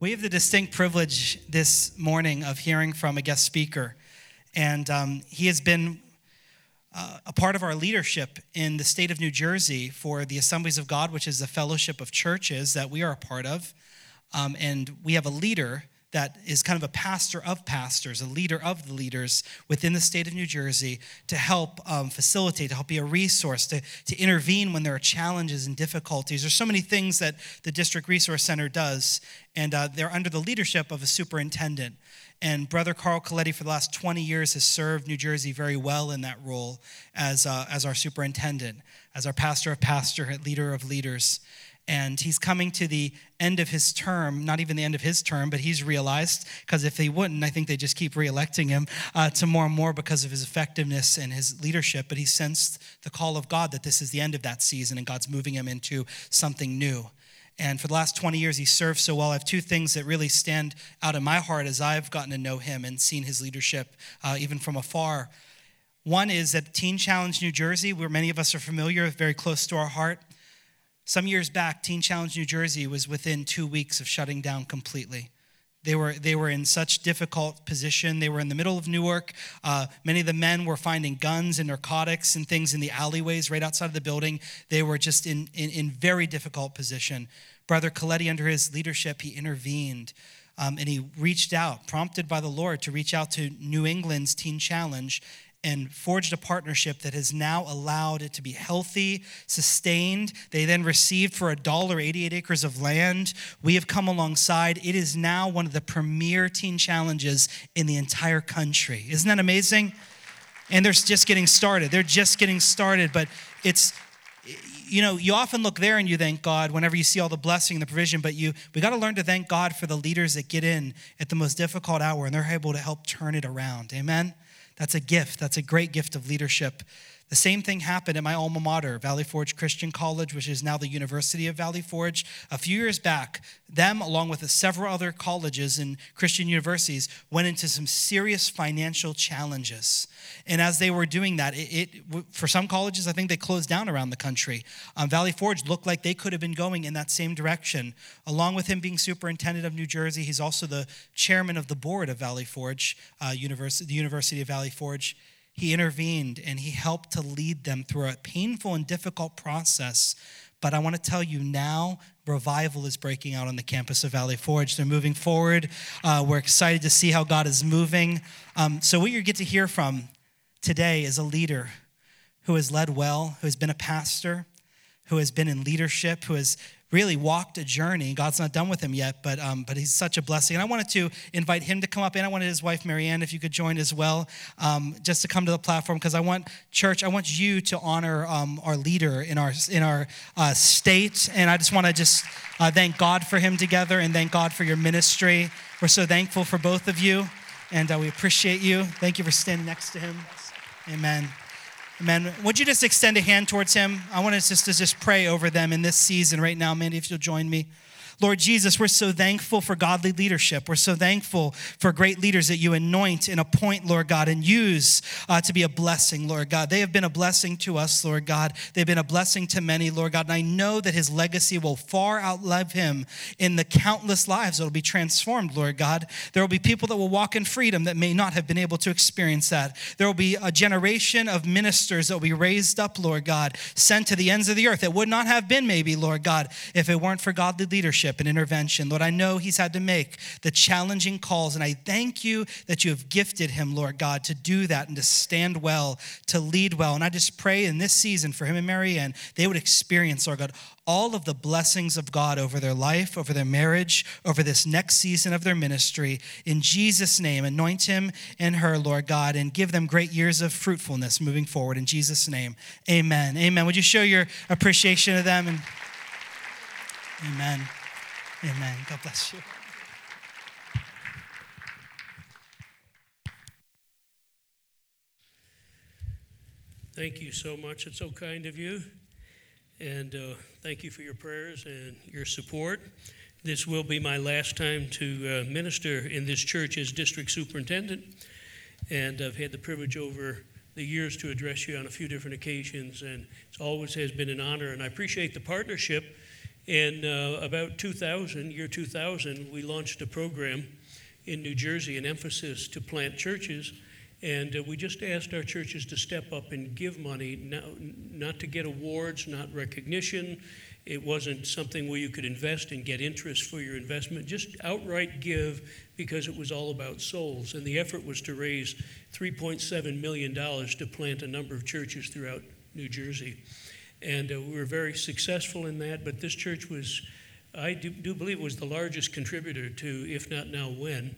We have the distinct privilege this morning of hearing from a guest speaker, and um, he has been uh, a part of our leadership in the state of New Jersey for the Assemblies of God, which is a fellowship of churches that we are a part of. Um, and we have a leader that is kind of a pastor of pastors, a leader of the leaders within the state of New Jersey to help um, facilitate, to help be a resource, to, to intervene when there are challenges and difficulties. There's so many things that the District Resource Center does, and uh, they're under the leadership of a superintendent. And Brother Carl Colletti, for the last 20 years, has served New Jersey very well in that role as, uh, as our superintendent, as our pastor of pastor, leader of leaders and he's coming to the end of his term, not even the end of his term, but he's realized, because if he wouldn't, I think they just keep reelecting him uh, to more and more because of his effectiveness and his leadership. But he sensed the call of God that this is the end of that season and God's moving him into something new. And for the last 20 years, he served so well. I have two things that really stand out in my heart as I've gotten to know him and seen his leadership, uh, even from afar. One is that Teen Challenge New Jersey, where many of us are familiar, very close to our heart. Some years back, Teen Challenge New Jersey was within two weeks of shutting down completely. They were, they were in such difficult position. They were in the middle of Newark. Uh, many of the men were finding guns and narcotics and things in the alleyways right outside of the building. They were just in, in, in very difficult position. Brother Colletti, under his leadership, he intervened. Um, and he reached out, prompted by the Lord to reach out to New England's Teen Challenge and forged a partnership that has now allowed it to be healthy, sustained. They then received for a dollar 88 acres of land. We have come alongside. It is now one of the premier teen challenges in the entire country. Isn't that amazing? And they're just getting started. They're just getting started, but it's you know, you often look there and you thank God whenever you see all the blessing and the provision, but you we got to learn to thank God for the leaders that get in at the most difficult hour and they're able to help turn it around. Amen. That's a gift. That's a great gift of leadership. The same thing happened at my alma mater, Valley Forge Christian College, which is now the University of Valley Forge. A few years back, them, along with several other colleges and Christian universities, went into some serious financial challenges. And as they were doing that, it, it for some colleges, I think they closed down around the country. Um, Valley Forge looked like they could have been going in that same direction. Along with him being superintendent of New Jersey, he's also the chairman of the board of Valley Forge, uh, University, the University of Valley Forge. He intervened and he helped to lead them through a painful and difficult process. But I want to tell you now, revival is breaking out on the campus of Valley Forge. They're moving forward. Uh, we're excited to see how God is moving. Um, so, what you get to hear from today is a leader who has led well, who has been a pastor, who has been in leadership, who has really walked a journey. God's not done with him yet, but, um, but he's such a blessing. And I wanted to invite him to come up, and I wanted his wife, Marianne, if you could join as well, um, just to come to the platform, because I want, church, I want you to honor um, our leader in our, in our uh, state. And I just want to just uh, thank God for him together and thank God for your ministry. We're so thankful for both of you, and uh, we appreciate you. Thank you for standing next to him. Amen. Amen. Would you just extend a hand towards him? I want us just to just pray over them in this season right now. Mandy, if you'll join me. Lord Jesus, we're so thankful for godly leadership. We're so thankful for great leaders that you anoint and appoint, Lord God, and use uh, to be a blessing, Lord God. They have been a blessing to us, Lord God. They've been a blessing to many, Lord God. And I know that his legacy will far outlive him in the countless lives that will be transformed, Lord God. There will be people that will walk in freedom that may not have been able to experience that. There will be a generation of ministers that will be raised up, Lord God, sent to the ends of the earth that would not have been, maybe, Lord God, if it weren't for godly leadership leadership and intervention. Lord, I know he's had to make the challenging calls, and I thank you that you have gifted him, Lord God, to do that and to stand well, to lead well. And I just pray in this season for him and Marianne, they would experience, Lord God, all of the blessings of God over their life, over their marriage, over this next season of their ministry. In Jesus' name, anoint him and her, Lord God, and give them great years of fruitfulness moving forward. In Jesus' name, amen. Amen. Would you show your appreciation of them? And amen. Amen. God bless you. Thank you so much. It's so kind of you. And uh, thank you for your prayers and your support. This will be my last time to uh, minister in this church as district superintendent. And I've had the privilege over the years to address you on a few different occasions. And it always has been an honor. And I appreciate the partnership And uh, about 2000, year 2000, we launched a program in New Jersey, an emphasis to plant churches. And uh, we just asked our churches to step up and give money, not, not to get awards, not recognition. It wasn't something where you could invest and get interest for your investment. Just outright give because it was all about souls. And the effort was to raise $3.7 million to plant a number of churches throughout New Jersey. And uh, we were very successful in that, but this church was, I do, do believe, was the largest contributor to, if not now when.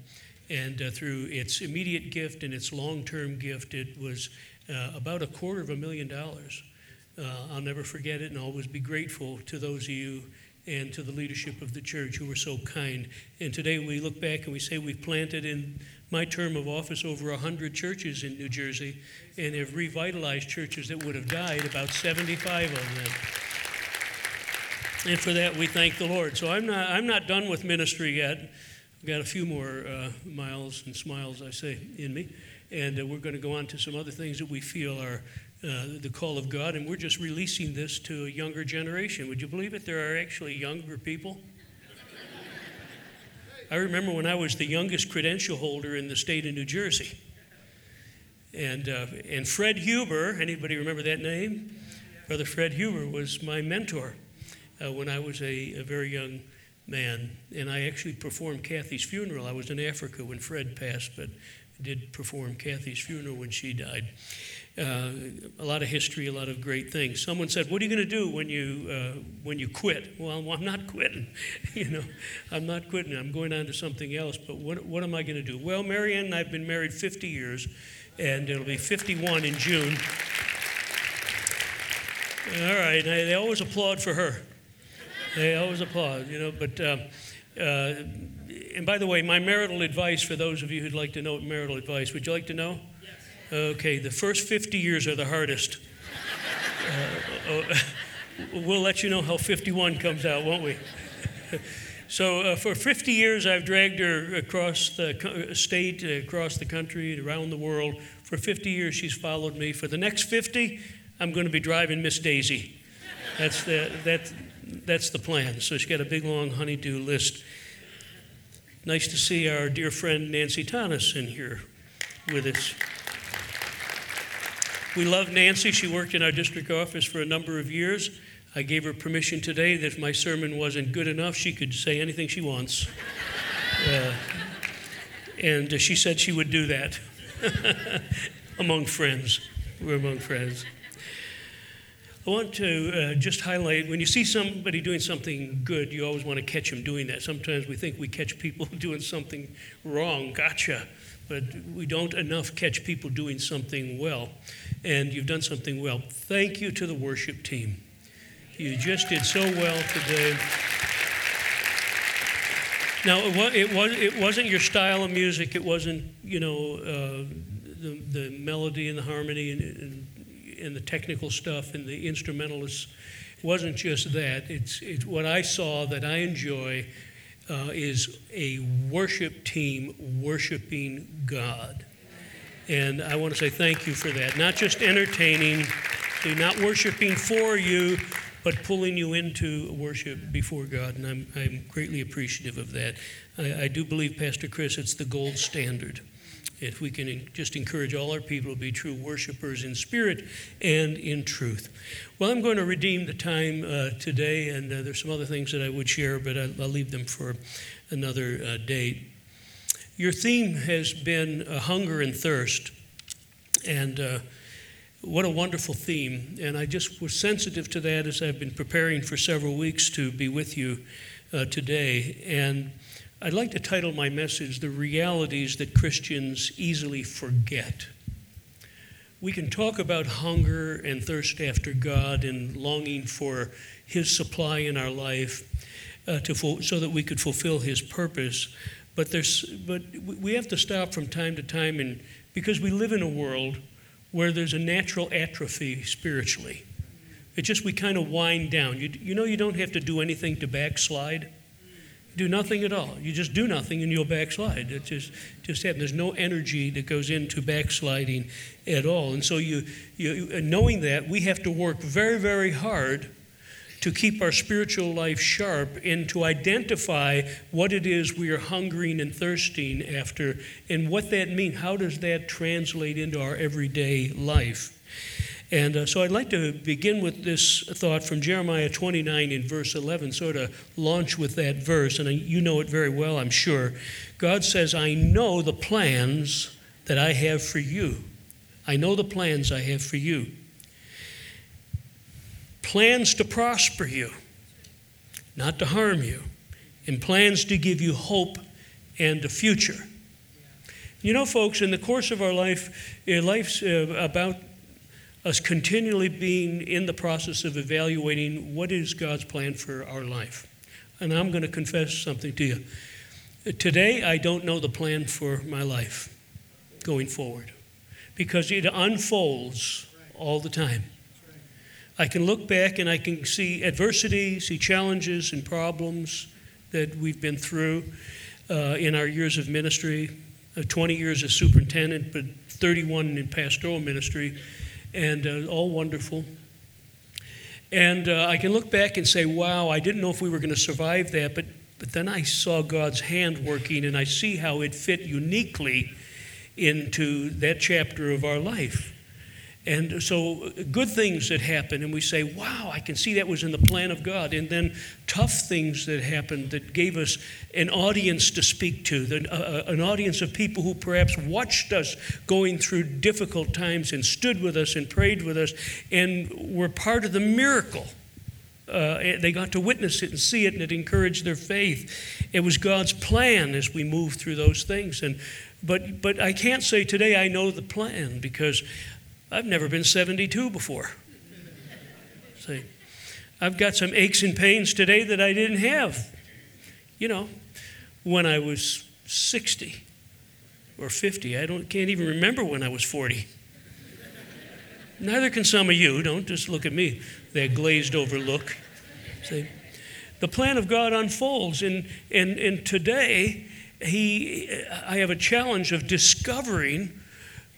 And uh, through its immediate gift and its long term gift, it was uh, about a quarter of a million dollars. Uh, I'll never forget it and always be grateful to those of you and to the leadership of the church who were so kind. And today we look back and we say we've planted in my term of office over 100 churches in New Jersey and have revitalized churches that would have died, about 75 of them. And for that, we thank the Lord. So I'm not, I'm not done with ministry yet. I've got a few more uh, miles and smiles, I say, in me. And uh, we're going to go on to some other things that we feel are uh, the call of God. And we're just releasing this to a younger generation. Would you believe it? There are actually younger people I remember when I was the youngest credential holder in the state of New Jersey. And, uh, and Fred Huber, anybody remember that name? Brother Fred Huber was my mentor uh, when I was a, a, very young man. And I actually performed Kathy's funeral. I was in Africa when Fred passed, but did perform Kathy's funeral when she died uh, a lot of history, a lot of great things. Someone said, "What are you going to do when you uh, when you quit?" Well, I'm not quitting. you know, I'm not quitting. I'm going on to something else. But what what am I going to do? Well, Marianne and I've been married 50 years, and it'll be 51 in June. All right, they always applaud for her. They always applaud, you know. But uh, uh, and by the way, my marital advice for those of you who'd like to know marital advice, would you like to know? Okay, the first 50 years are the hardest. Uh, uh, we'll let you know how 51 comes out, won't we? so, uh, for 50 years, I've dragged her across the state, across the country, around the world. For 50 years, she's followed me. For the next 50, I'm going to be driving Miss Daisy. That's the, that, that's the plan. So, she's got a big, long honeydew list. Nice to see our dear friend Nancy Thomas in here with us. We love Nancy. She worked in our district office for a number of years. I gave her permission today that if my sermon wasn't good enough, she could say anything she wants. Uh, and uh, she said she would do that among friends. We're among friends. I want to uh, just highlight when you see somebody doing something good, you always want to catch them doing that. Sometimes we think we catch people doing something wrong. Gotcha but we don't enough catch people doing something well. And you've done something well. Thank you to the worship team. You just did so well today. Now, it, was, it wasn't your style of music, it wasn't, you know, uh, the, the melody and the harmony and, and, and the technical stuff and the instrumentalists. It wasn't just that. It's, it's what I saw that I enjoy uh, is a worship team worshiping God. And I want to say thank you for that. Not just entertaining, not worshiping for you, but pulling you into worship before God. And I'm, I'm greatly appreciative of that. I, I do believe, Pastor Chris, it's the gold standard if we can just encourage all our people to be true worshipers in spirit and in truth. Well, I'm going to redeem the time uh, today, and uh, there's some other things that I would share, but I'll, I'll leave them for another uh, day. Your theme has been uh, hunger and thirst, and uh, what a wonderful theme. And I just was sensitive to that as I've been preparing for several weeks to be with you uh, today. And I'd like to title my message The Realities That Christians Easily Forget. We can talk about hunger and thirst after God and longing for His supply in our life uh, to fo- so that we could fulfill His purpose. But, there's, but we have to stop from time to time, and, because we live in a world where there's a natural atrophy spiritually. It's just we kind of wind down. You, you know, you don't have to do anything to backslide do nothing at all. You just do nothing and you'll backslide. It just just happens. There's no energy that goes into backsliding at all. And so you, you knowing that, we have to work very, very hard to keep our spiritual life sharp and to identify what it is we are hungering and thirsting after and what that means. How does that translate into our everyday life? And uh, so I'd like to begin with this thought from Jeremiah 29 in verse 11, sort of launch with that verse, and you know it very well, I'm sure. God says, I know the plans that I have for you. I know the plans I have for you. Plans to prosper you, not to harm you, and plans to give you hope and a future. You know, folks, in the course of our life, uh, life's uh, about us continually being in the process of evaluating what is God's plan for our life. And I'm going to confess something to you. Today, I don't know the plan for my life going forward because it unfolds all the time. I can look back and I can see adversity, see challenges and problems that we've been through uh, in our years of ministry uh, 20 years as superintendent, but 31 in pastoral ministry and uh, all wonderful. And uh, I can look back and say, wow, I didn't know if we were going to survive that, but, but then I saw God's hand working and I see how it fit uniquely into that chapter of our life. And so, good things that happen, and we say, wow, I can see that was in the plan of God. And then, tough things that happened that gave us an audience to speak to, uh, uh, an audience of people who perhaps watched us going through difficult times and stood with us and prayed with us and were part of the miracle. Uh, they got to witness it and see it, and it encouraged their faith. It was God's plan as we moved through those things. And but but I can't say today I know the plan because I've never been 72 before. See, I've got some aches and pains today that I didn't have, you know, when I was 60 or 50. I don't, can't even remember when I was 40. Neither can some of you. Don't just look at me, that glazed over look. See, the plan of God unfolds, and, and, and today, he, I have a challenge of discovering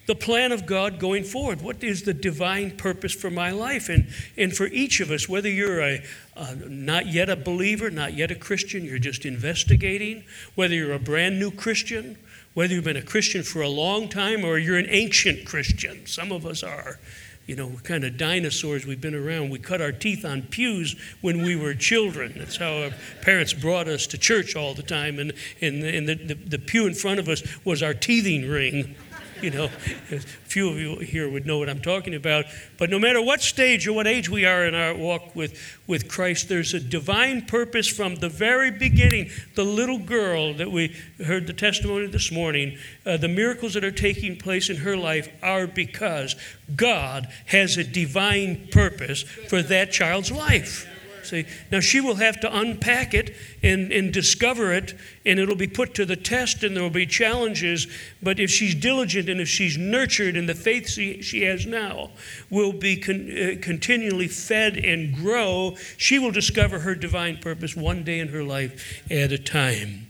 the plan of God going forward. What is the divine purpose for my life? And, and for each of us, whether you're a, uh, not yet a believer, not yet a Christian, you're just investigating, whether you're a brand new Christian, whether you've been a Christian for a long time, or you're an ancient Christian. Some of us are. You know, we're kind of dinosaurs. We've been around. We cut our teeth on pews when we were children. That's how our parents brought us to church all the time. And, and, and the, the, the pew in front of us was our teething ring you know, few of you here would know what I'm talking about. But no matter what stage or what age we are in our walk with, with Christ, there's a divine purpose from the very beginning. The little girl that we heard the testimony this morning, uh, the miracles that are taking place in her life are because God has a divine purpose for that child's life. See, now she will have to unpack it and, and discover it, and it'll be put to the test, and there will be challenges. But if she's diligent and if she's nurtured, and the faith she, she has now will be con, uh, continually fed and grow, she will discover her divine purpose one day in her life at a time.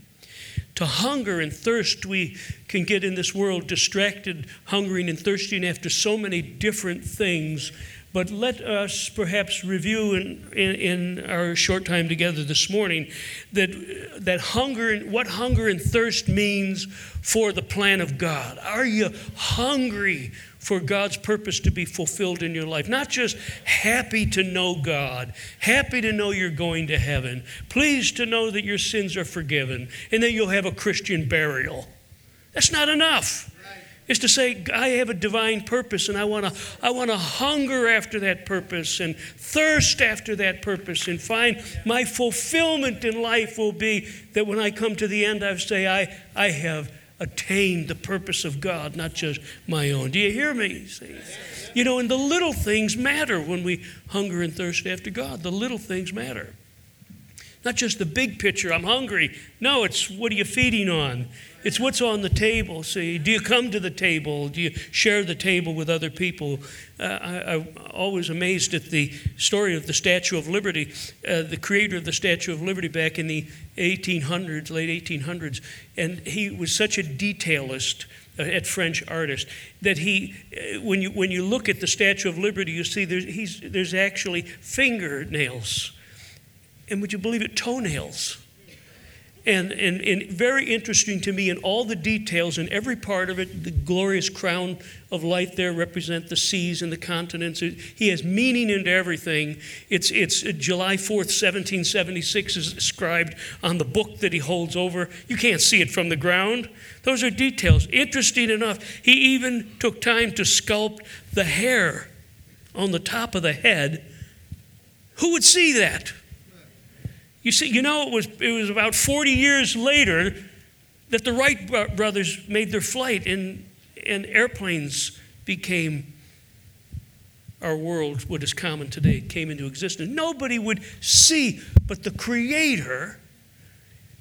To hunger and thirst, we can get in this world distracted, hungering and thirsting after so many different things but let us perhaps review in, in, in, our short time together this morning that, that hunger and what hunger and thirst means for the plan of God. Are you hungry for God's purpose to be fulfilled in your life? Not just happy to know God, happy to know you're going to heaven, pleased to know that your sins are forgiven, and that you'll have a Christian burial. That's not enough is to say, I have a divine purpose and I want to I want to hunger after that purpose and thirst after that purpose and find my fulfillment in life will be that when I come to the end, I say, I, I have attained the purpose of God, not just my own. Do you hear me? See? You know, and the little things matter when we hunger and thirst after God. The little things matter. Not just the big picture, I'm hungry. No, it's what are you feeding on? It's what's on the table. See, do you come to the table? Do you share the table with other people? Uh, I, am always amazed at the story of the Statue of Liberty. Uh, the creator of the Statue of Liberty back in the 1800s, late 1800s, and he was such a detailist uh, at French artist that he, uh, when you when you look at the Statue of Liberty, you see there's, there's actually fingernails and would you believe it, toenails. And, and, and very interesting to me in all the details in every part of it, the glorious crown of light there represent the seas and the continents. He has meaning into everything. It's, it's uh, July 4th, 1776 is inscribed on the book that he holds over. You can't see it from the ground. Those are details. Interesting enough, he even took time to sculpt the hair on the top of the head. Who would see that? You see, you know, it was, it was about 40 years later that the Wright brothers made their flight and, and airplanes became our world, what is common today, came into existence. Nobody would see, but the Creator,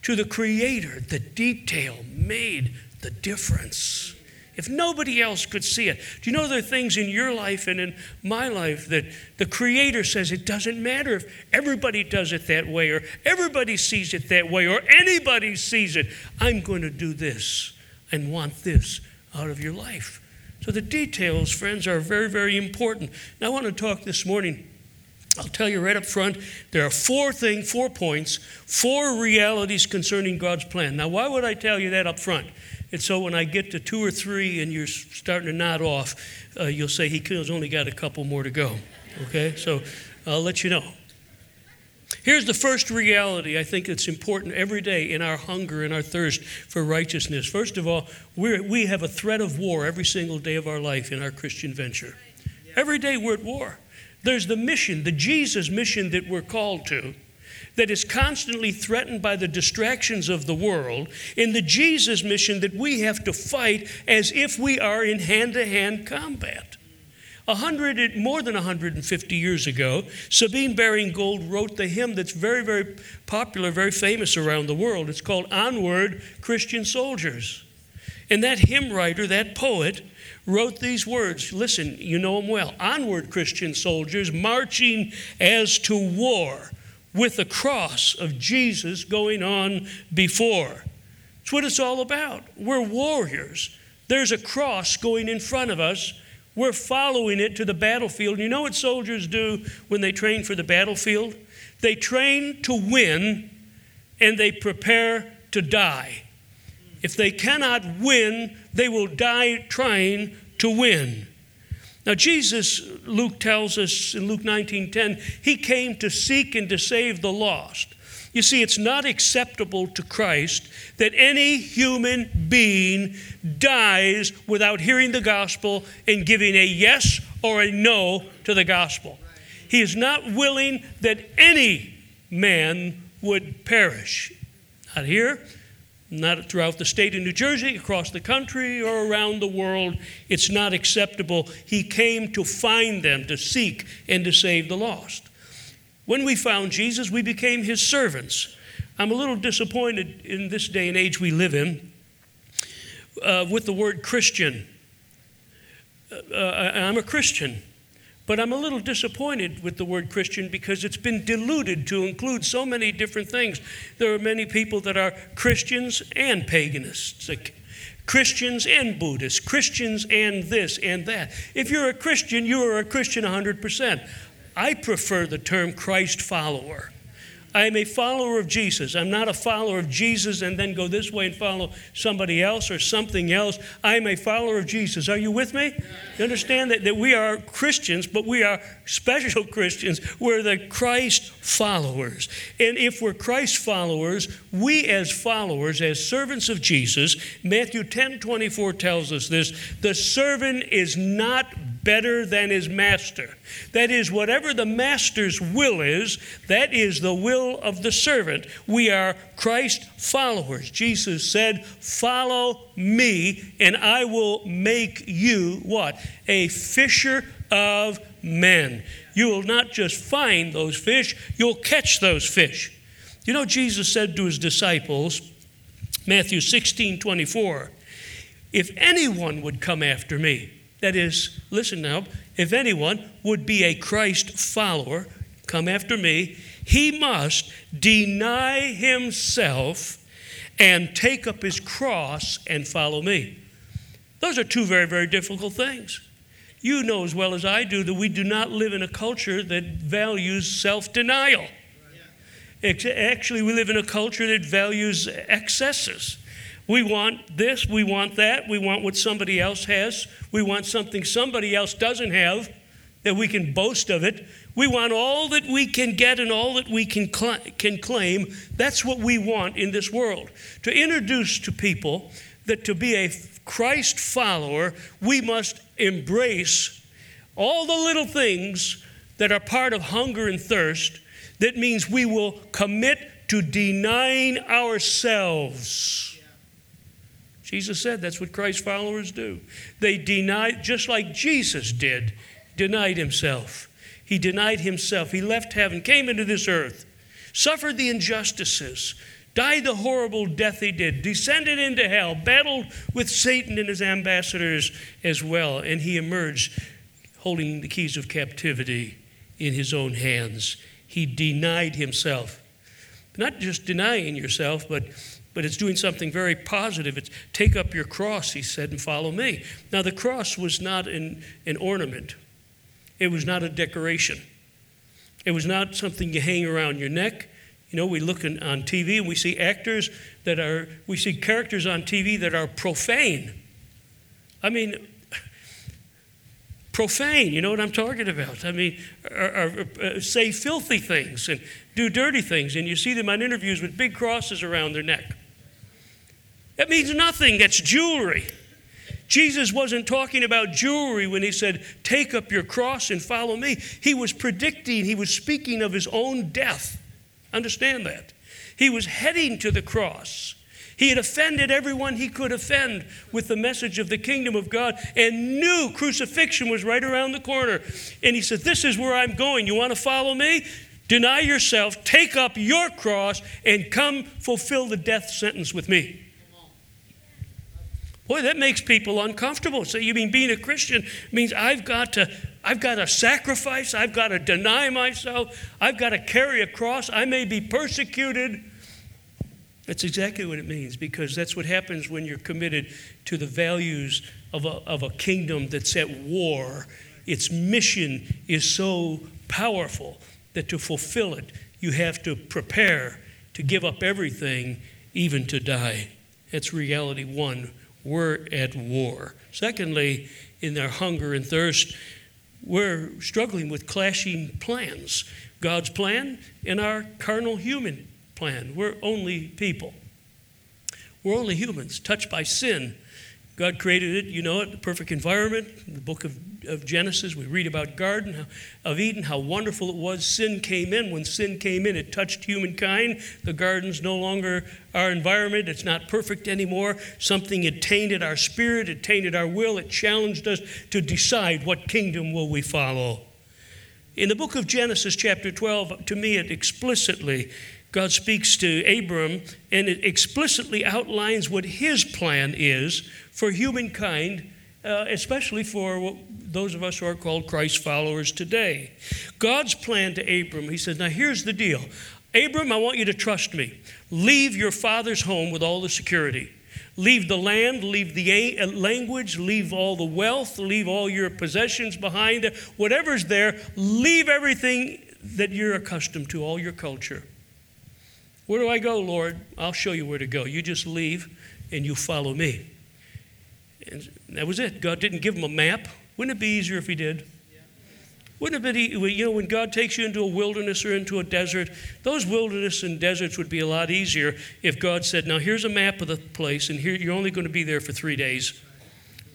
to the Creator, the detail made the difference if nobody else could see it. Do you know there are things in your life and in my life that the Creator says it doesn't matter if everybody does it that way or everybody sees it that way or anybody sees it. I'm going to do this and want this out of your life. So the details, friends, are very, very important. Now I want to talk this morning. I'll tell you right up front, there are four things, four points, four realities concerning God's plan. Now, why would I tell you that up front? And so when I get to two or three and you're starting to nod off, uh, you'll say, He's only got a couple more to go. Okay? So I'll let you know. Here's the first reality I think it's important every day in our hunger and our thirst for righteousness. First of all, we we have a threat of war every single day of our life in our Christian venture. Every day we're at war. There's the mission, the Jesus mission that we're called to that is constantly threatened by the distractions of the world, in the Jesus mission that we have to fight as if we are in hand to hand combat. A hundred, more than 150 years ago, Sabine Baring Gould wrote the hymn that's very, very popular, very famous around the world. It's called Onward, Christian Soldiers. And that hymn writer, that poet, wrote these words. Listen, you know them well. Onward, Christian soldiers, marching as to war with the cross of Jesus going on before. It's what it's all about. We're warriors. There's a cross going in front of us. We're following it to the battlefield. You know what soldiers do when they train for the battlefield? They train to win and they prepare to die. If they cannot win, they will die trying to win. Now Jesus, Luke tells us in Luke 19:10, he came to seek and to save the lost. You see, it's not acceptable to Christ that any human being dies without hearing the gospel and giving a yes or a no to the gospel. He is not willing that any man would perish. Not here, not throughout the state of New Jersey, across the country, or around the world. It's not acceptable. He came to find them, to seek, and to save the lost. When we found Jesus, we became his servants. I'm a little disappointed in this day and age we live in uh, with the word Christian. Uh, uh I'm a Christian. But I'm a little disappointed with the word Christian because it's been diluted to include so many different things. There are many people that are Christians and paganists. Like Christians and Buddhists, Christians and this and that. If you're a Christian, you are a Christian 100%. I prefer the term Christ follower. I am a follower of Jesus. I'm not a follower of Jesus and then go this way and follow somebody else or something else. I am a follower of Jesus. Are you with me? You understand that, that we are Christians, but we are special Christians. We're the Christ followers. And if we're Christ followers, we as followers, as servants of Jesus, Matthew 10 24 tells us this the servant is not better than his master. That is, whatever the master's will is, that is the will of the servant. We are Christ followers. Jesus said, Follow me, and I will make you what? A fisher of men. You will not just find those fish, you'll catch those fish. You know, Jesus said to his disciples, Matthew 16 24, if anyone would come after me, that is, listen now, if anyone would be a Christ follower, come after me, he must deny himself and take up his cross and follow me. Those are two very, very difficult things. You know as well as I do that we do not live in a culture that values self denial. Actually, we live in a culture that values excesses. We want this, we want that, we want what somebody else has, we want something somebody else doesn't have that we can boast of it. We want all that we can get and all that we can, cl- can claim. That's what we want in this world. To introduce to people that to be a Christ follower, we must embrace all the little things that are part of hunger and thirst. That means we will commit to denying ourselves Jesus said that's what Christ followers do. They deny, just like Jesus did, denied himself. He denied himself. He left heaven, came into this earth, suffered the injustices, died the horrible death he did, descended into hell, battled with Satan and his ambassadors as well, and he emerged holding the keys of captivity in his own hands. He denied himself. Not just denying yourself, but but it's doing something very positive. It's take up your cross, he said, and follow me. Now, the cross was not an, an ornament, it was not a decoration, it was not something you hang around your neck. You know, we look in, on TV and we see actors that are, we see characters on TV that are profane. I mean, profane, you know what I'm talking about? I mean, uh, say filthy things and do dirty things, and you see them on interviews with big crosses around their neck. That means nothing. That's jewelry. Jesus wasn't talking about jewelry when he said, Take up your cross and follow me. He was predicting, he was speaking of his own death. Understand that. He was heading to the cross. He had offended everyone he could offend with the message of the kingdom of God and knew crucifixion was right around the corner. And he said, This is where I'm going. You want to follow me? Deny yourself, take up your cross, and come fulfill the death sentence with me. Boy, that makes people uncomfortable. So you mean being a Christian means I've got to I've got to sacrifice, I've got to deny myself, I've got to carry a cross, I may be persecuted. That's exactly what it means because that's what happens when you're committed to the values of a, of a kingdom that's at war. Its mission is so powerful that to fulfill it, you have to prepare to give up everything, even to die. That's reality one we're at war. Secondly, in their hunger and thirst, we're struggling with clashing plans God's plan and our carnal human plan. We're only people. We're only humans touched by sin. God created it, you know it, the perfect environment. The book of of Genesis, we read about Garden of Eden, how wonderful it was. Sin came in. When sin came in, it touched humankind. The garden's no longer our environment. It's not perfect anymore. Something had tainted our spirit, it tainted our will, it challenged us to decide what kingdom will we follow. In the book of Genesis, chapter 12, to me, it explicitly God speaks to Abram and it explicitly outlines what his plan is for humankind uh, especially for those of us who are called Christ followers today. God's plan to Abram, he says, Now here's the deal Abram, I want you to trust me. Leave your father's home with all the security. Leave the land, leave the uh, language, leave all the wealth, leave all your possessions behind. Whatever's there, leave everything that you're accustomed to, all your culture. Where do I go, Lord? I'll show you where to go. You just leave and you follow me. And that was it. God didn't give him a map. Wouldn't it be easier if he did? Wouldn't it be, you know, when God takes you into a wilderness or into a desert, those wilderness and deserts would be a lot easier if God said, now here's a map of the place, and here you're only going to be there for three days,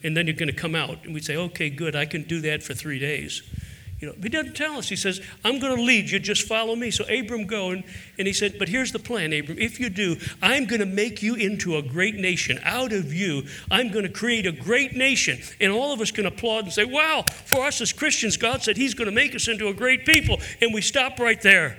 and then you're going to come out. And we'd say, okay, good, I can do that for three days. You know, he doesn't tell us. He says, I'm going to lead you, just follow me. So Abram go, and, and he said, But here's the plan, Abram. If you do, I'm going to make you into a great nation. Out of you, I'm going to create a great nation. And all of us can applaud and say, Wow, for us as Christians, God said He's going to make us into a great people. And we stop right there.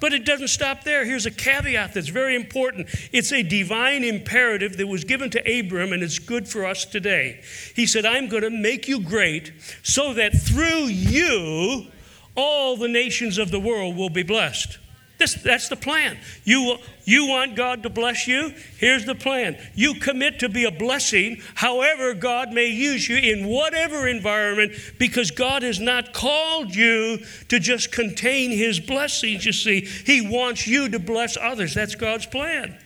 But it doesn't stop there. Here's a caveat that's very important it's a divine imperative that was given to Abram, and it's good for us today. He said, I'm going to make you great so that through you, all the nations of the world will be blessed. This, that's the plan. You, you want God to bless you? Here's the plan. You commit to be a blessing, however, God may use you in whatever environment, because God has not called you to just contain His blessings, you see. He wants you to bless others. That's God's plan.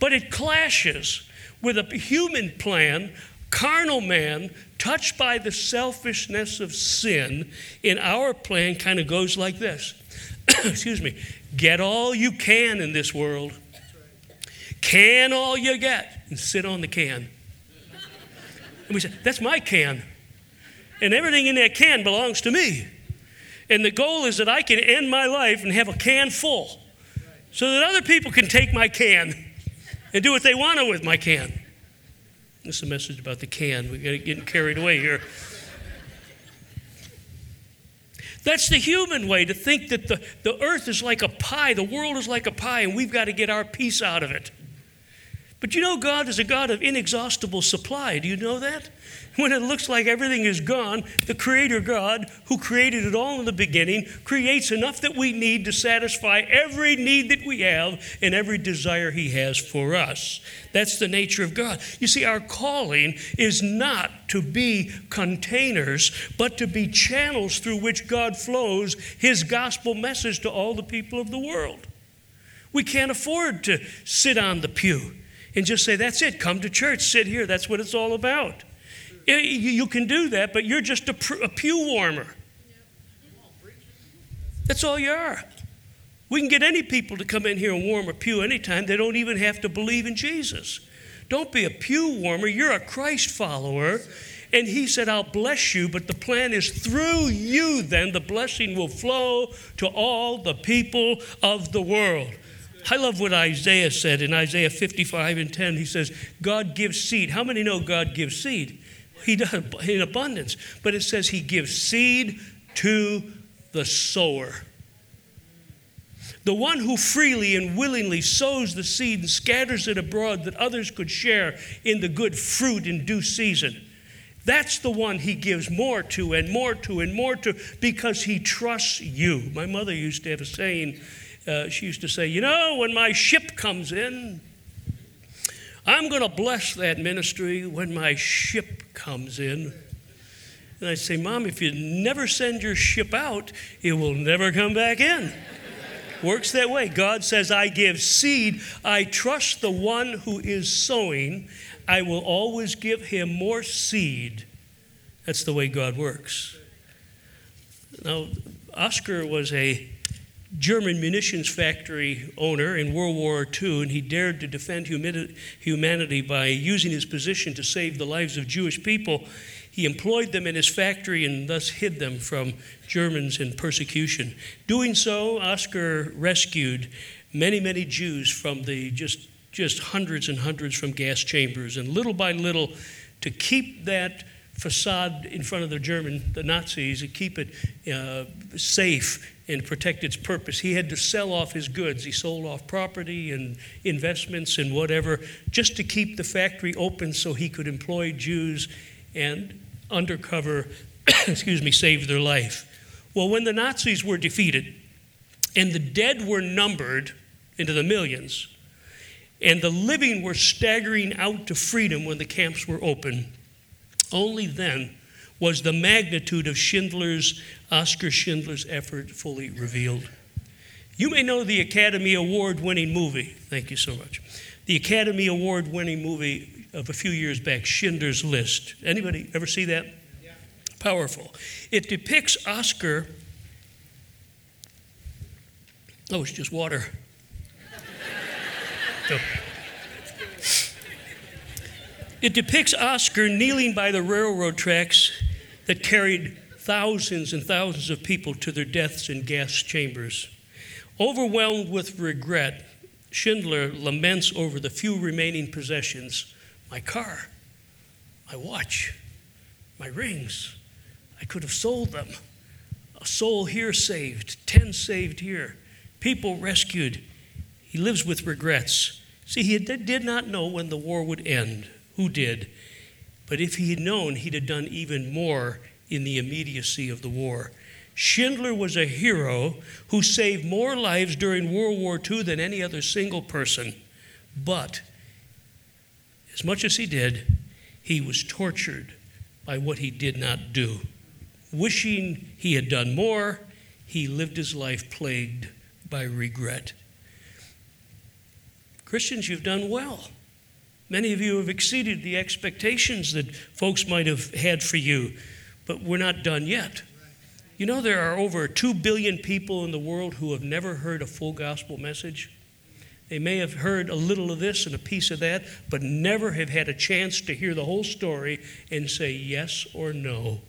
But it clashes with a human plan, carnal man, touched by the selfishness of sin. In our plan, kind of goes like this. Excuse me Get all you can in this world. Can all you get and sit on the can. And we say, That's my can. And everything in that can belongs to me. And the goal is that I can end my life and have a can full so that other people can take my can and do what they want to with my can. This is a message about the can. We're getting carried away here. That's the human way to think that the, the earth is like a pie, the world is like a pie, and we've got to get our piece out of it. But you know, God is a God of inexhaustible supply. Do you know that? When it looks like everything is gone, the Creator God, who created it all in the beginning, creates enough that we need to satisfy every need that we have and every desire He has for us. That's the nature of God. You see, our calling is not to be containers, but to be channels through which God flows His gospel message to all the people of the world. We can't afford to sit on the pew and just say, That's it, come to church, sit here, that's what it's all about. Eh, you can do that, but you're just a, a pew warmer. That's all you are. We can get any people to come in here and warm a pew anytime. They don't even have to believe in Jesus. Don't be a pew warmer. You're a Christ follower. And he said, I'll bless you, but the plan is through you, then the blessing will flow to all the people of the world. I love what Isaiah said in Isaiah 55 and 10. He says, God gives seed. How many know God gives seed? He does in abundance. But it says he gives seed to the sower. The one who freely and willingly sows the seed and scatters it abroad that others could share in the good fruit in due season. That's the one he gives more to and more to and more to because he trusts you. My mother used to have a saying. Uh, she used to say, You know, when my ship comes in, I'm going to bless that ministry when my ship comes in. And I say, Mom, if you never send your ship out, it will never come back in. Works that way. God says, I give seed. I trust the one who is sowing. I will always give him more seed. That's the way God works. Now, Oscar was a German munitions factory owner in World War II, and he dared to defend humanity by using his position to save the lives of Jewish people. He employed them in his factory and thus hid them from Germans in persecution. Doing so, Oscar rescued many, many Jews from the just, just hundreds and hundreds from gas chambers. And little by little, to keep that facade in front of the German, the Nazis, and keep it uh, safe and protect its purpose. He had to sell off his goods. He sold off property and investments and whatever just to keep the factory open so he could employ Jews and undercover, excuse me, save their life. Well, when the Nazis were defeated and the dead were numbered into the millions, and the living were staggering out to freedom when the camps were open, only then was the magnitude of Schindler's, Oscar Schindler's effort fully revealed. You may know the Academy Award winning movie. Thank you so much. The Academy Award winning movie of a few years back, Schindler's List. Anybody ever see that? Yeah. Powerful. It depicts Oscar. Oh, it's just water. It depicts Oscar kneeling by the railroad tracks that carried thousands and thousands of people to their deaths in gas chambers. Overwhelmed with regret, Schindler laments over the few remaining possessions my car, my watch, my rings. I could have sold them. A soul here saved, 10 saved here, people rescued. He lives with regrets. See, he did not know when the war would end. Who did? But if he had known, he'd have done even more in the immediacy of the war. Schindler was a hero who saved more lives during World War II than any other single person. But as much as he did, he was tortured by what he did not do. Wishing he had done more, he lived his life plagued by regret. Christians, you've done well. Many of you have exceeded the expectations that folks might have had for you, but we're not done yet. You know, there are over 2 billion people in the world who have never heard a full gospel message. They may have heard a little of this and a piece of that, but never have had a chance to hear the whole story and say yes or no.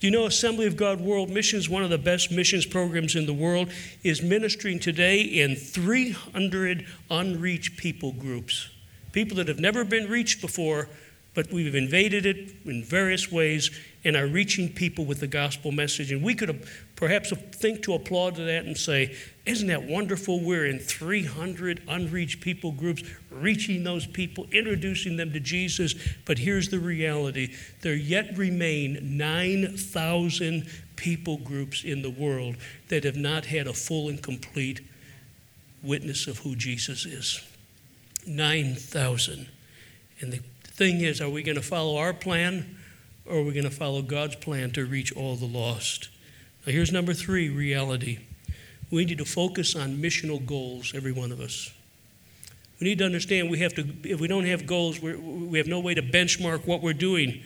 Do you know Assembly of God World Missions, one of the best missions programs in the world, is ministering today in 300 unreached people groups? People that have never been reached before, but we've invaded it in various ways and are reaching people with the gospel message. And we could uh, perhaps think to applaud to that and say, Isn't that wonderful? We're in 300 unreached people groups, reaching those people, introducing them to Jesus. But here's the reality there yet remain 9,000 people groups in the world that have not had a full and complete witness of who Jesus is. 9,000. And the thing is, are we going to follow our plan? or are we going to follow God's plan to reach all the lost? Now, here's number three reality. We need to focus on missional goals, every one of us. We need to understand we have to, if we don't have goals, we have no way to benchmark what we're doing.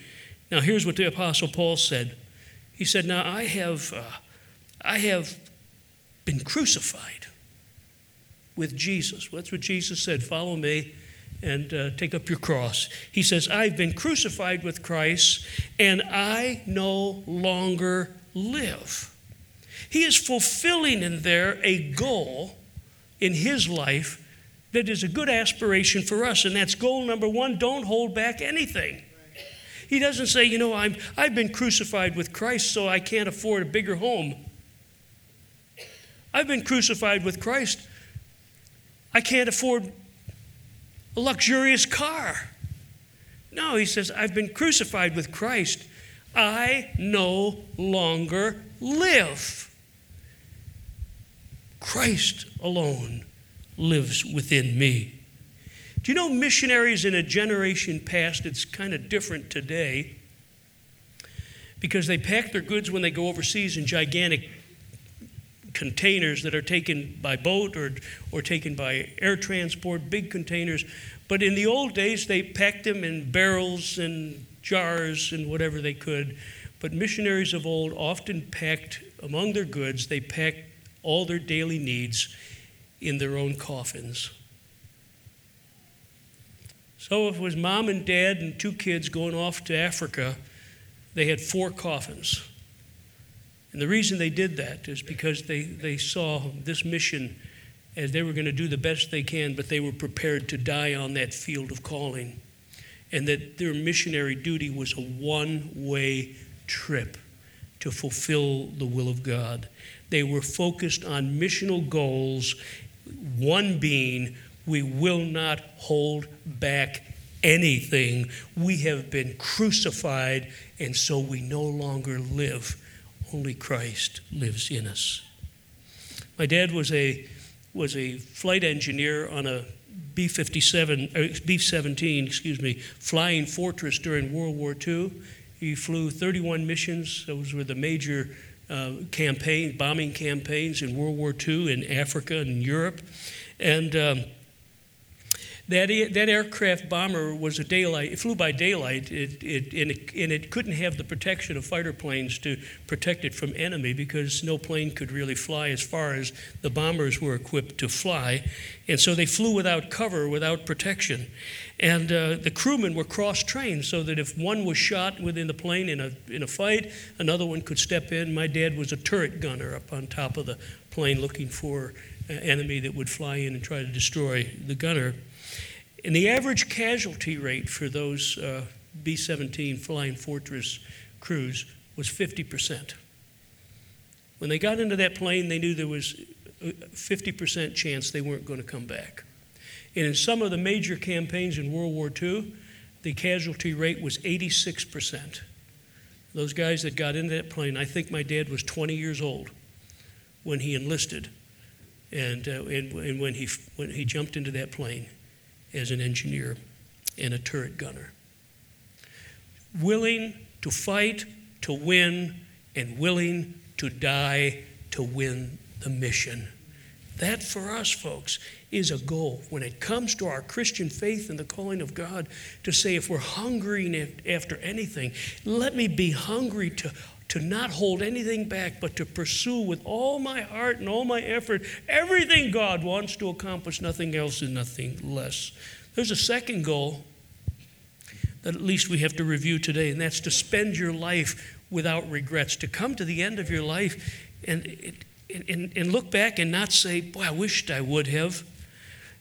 Now, here's what the Apostle Paul said. He said, Now I have, uh, I have been crucified with Jesus. That's what Jesus said. Follow me and uh, take up your cross. He says, I've been crucified with Christ, and I no longer live. He is fulfilling in there a goal in his life that is a good aspiration for us, and that's goal number one don't hold back anything. He doesn't say, you know, I'm, I've been crucified with Christ, so I can't afford a bigger home. I've been crucified with Christ. I can't afford a luxurious car. No, he says, I've been crucified with Christ. I no longer live. Christ alone lives within me. Do you know missionaries in a generation past, it's kind of different today because they pack their goods when they go overseas in gigantic containers that are taken by boat or, or taken by air transport, big containers. But in the old days, they packed them in barrels and jars and whatever they could. But missionaries of old often packed, among their goods, they packed all their daily needs in their own coffins. So if it was mom and dad and two kids going off to Africa, they had four coffins. And the reason they did that is because they, they saw this mission as they were going to do the best they can, but they were prepared to die on that field of calling. And that their missionary duty was a one way trip to fulfill the will of God. They were focused on missional goals, one being, we will not hold back anything. We have been crucified, and so we no longer live only Christ lives in us. My dad was a, was a flight engineer on a B 57, uh, B 17, excuse me, Flying Fortress during World War II. He flew 31 missions. Those were the major uh, campaign, bombing campaigns in World War II in Africa and Europe. And um, that, that aircraft bomber was a daylight, it flew by daylight, it, it, and, it, and it couldn't have the protection of fighter planes to protect it from enemy because no plane could really fly as far as the bombers were equipped to fly. And so they flew without cover, without protection. And uh, the crewmen were cross trained so that if one was shot within the plane in a, in a fight, another one could step in. My dad was a turret gunner up on top of the plane looking for an enemy that would fly in and try to destroy the gunner. And the average casualty rate for those uh, B 17 Flying Fortress crews was 50%. When they got into that plane, they knew there was a 50% chance they weren't going to come back. And in some of the major campaigns in World War II, the casualty rate was 86%. Those guys that got into that plane, I think my dad was 20 years old when he enlisted and, uh, and, and when, he, when he jumped into that plane as an engineer and a turret gunner. Willing to fight, to win, and willing to die to win the mission. That for us, folks, is a goal when it comes to our Christian faith and the calling of God to say, if we're hungering after anything, let me be hungry to, to not hold anything back, but to pursue with all my heart and all my effort everything God wants to accomplish, nothing else and nothing less. There's a second goal that at least we have to review today, and that's to spend your life without regrets, to come to the end of your life and, and, and look back and not say, Boy, I wished I would have.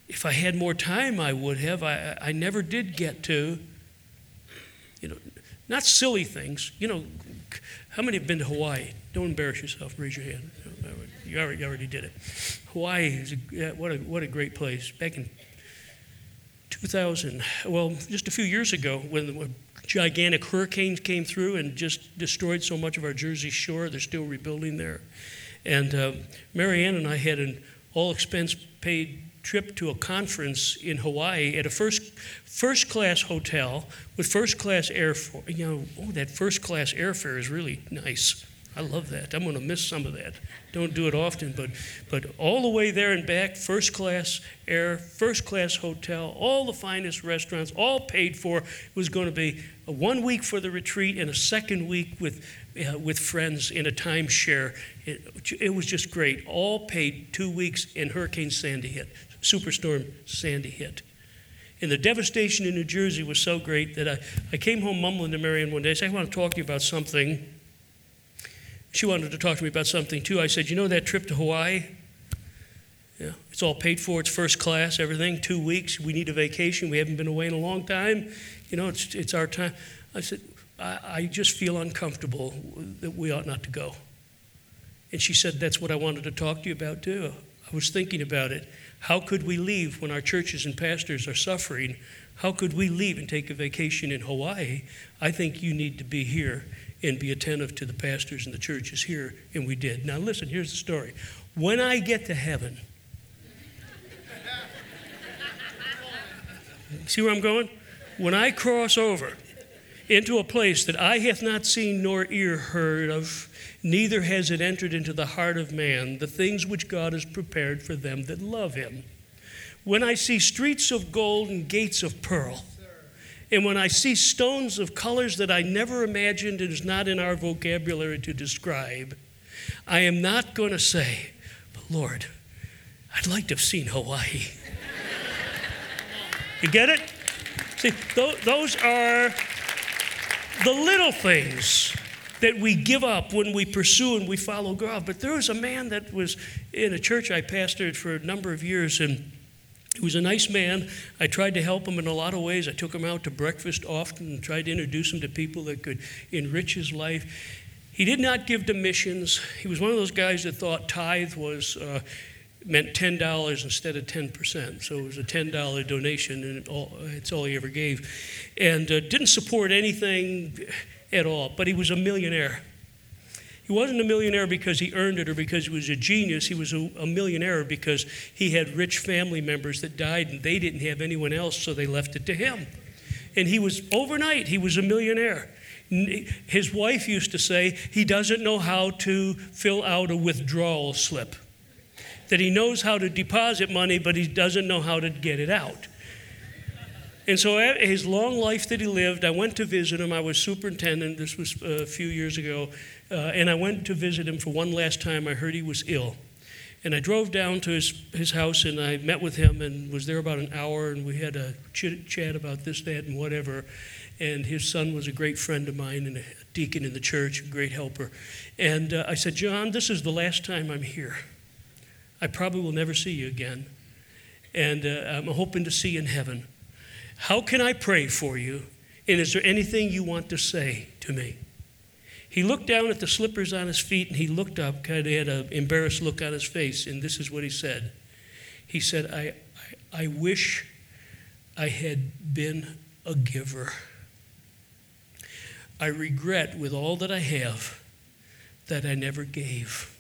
If I had more time, I would have. I, I never did get to. You know, not silly things. You know, how many have been to Hawaii? Don't embarrass yourself. Raise your hand. You already, you already did it. Hawaii is a, what a what a great place. Back in 2000, well, just a few years ago, when the gigantic hurricanes came through and just destroyed so much of our Jersey shore, they're still rebuilding there. And uh, Marianne and I had an all expense paid trip to a conference in Hawaii at a first first class hotel with first class airfare. You know, oh, that first class airfare is really nice. I love that. I'm going to miss some of that. Don't do it often, but but all the way there and back, first class air, first class hotel, all the finest restaurants, all paid for. It was going to be one week for the retreat and a second week with uh, with friends in a timeshare. It, it was just great. All paid two weeks, and Hurricane Sandy hit. Superstorm Sandy hit. And the devastation in New Jersey was so great that I, I came home mumbling to Marianne one day. I said, I want to talk to you about something. She wanted to talk to me about something too. I said, You know that trip to Hawaii? Yeah, it's all paid for. It's first class, everything. Two weeks. We need a vacation. We haven't been away in a long time. You know, it's, it's our time. I said, I, I just feel uncomfortable that we ought not to go. And she said, That's what I wanted to talk to you about too. I was thinking about it. How could we leave when our churches and pastors are suffering? How could we leave and take a vacation in Hawaii? I think you need to be here and be attentive to the pastors and the churches here, and we did. Now, listen, here's the story. When I get to heaven, see where I'm going? When I cross over, into a place that eye hath not seen nor ear heard of, neither has it entered into the heart of man, the things which God has prepared for them that love him. When I see streets of gold and gates of pearl, and when I see stones of colors that I never imagined and is not in our vocabulary to describe, I am not going to say, but Lord, I'd like to have seen Hawaii. you get it? See, th- those are the little things that we give up when we pursue and we follow God. But there was a man that was in a church I pastored for a number of years, and he was a nice man. I tried to help him in a lot of ways. I took him out to breakfast often and tried to introduce him to people that could enrich his life. He did not give to missions. He was one of those guys that thought tithe was. Uh, meant $10 instead of 10%. So it was a $10 donation, and it all, it's all he ever gave and uh, didn't support anything at all, but he was a millionaire. He wasn't a millionaire because he earned it or because he was a genius. He was a, a, millionaire because he had rich family members that died and they didn't have anyone else, so they left it to him. And he was, overnight, he was a millionaire. His wife used to say he doesn't know how to fill out a withdrawal slip, that he knows how to deposit money, but he doesn't know how to get it out. And so, his long life that he lived, I went to visit him. I was superintendent, this was uh, a few years ago, uh, and I went to visit him for one last time. I heard he was ill. And I drove down to his, his house and I met with him and was there about an hour, and we had a chit chat about this, that, and whatever. And his son was a great friend of mine and a deacon in the church, a great helper. And uh, I said, John, this is the last time I'm here. I probably will never see you again. And uh, I'm hoping to see you in heaven. How can I pray for you? And is there anything you want to say to me? He looked down at the slippers on his feet and he looked up, kind of had an embarrassed look on his face, and this is what he said. He said, I, I, I wish I had been a giver. I regret with all that I have that I never gave.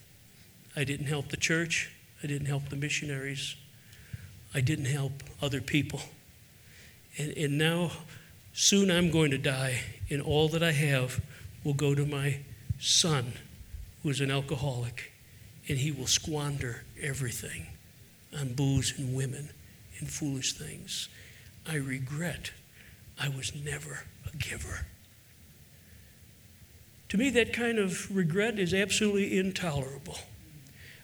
I didn't help the church, I didn't help the missionaries, I didn't help other people. And, and now, soon I'm going to die, and all that I have will go to my son, who is an alcoholic, and he will squander everything on booze and women and foolish things. I regret I was never a giver. To me, that kind of regret is absolutely intolerable.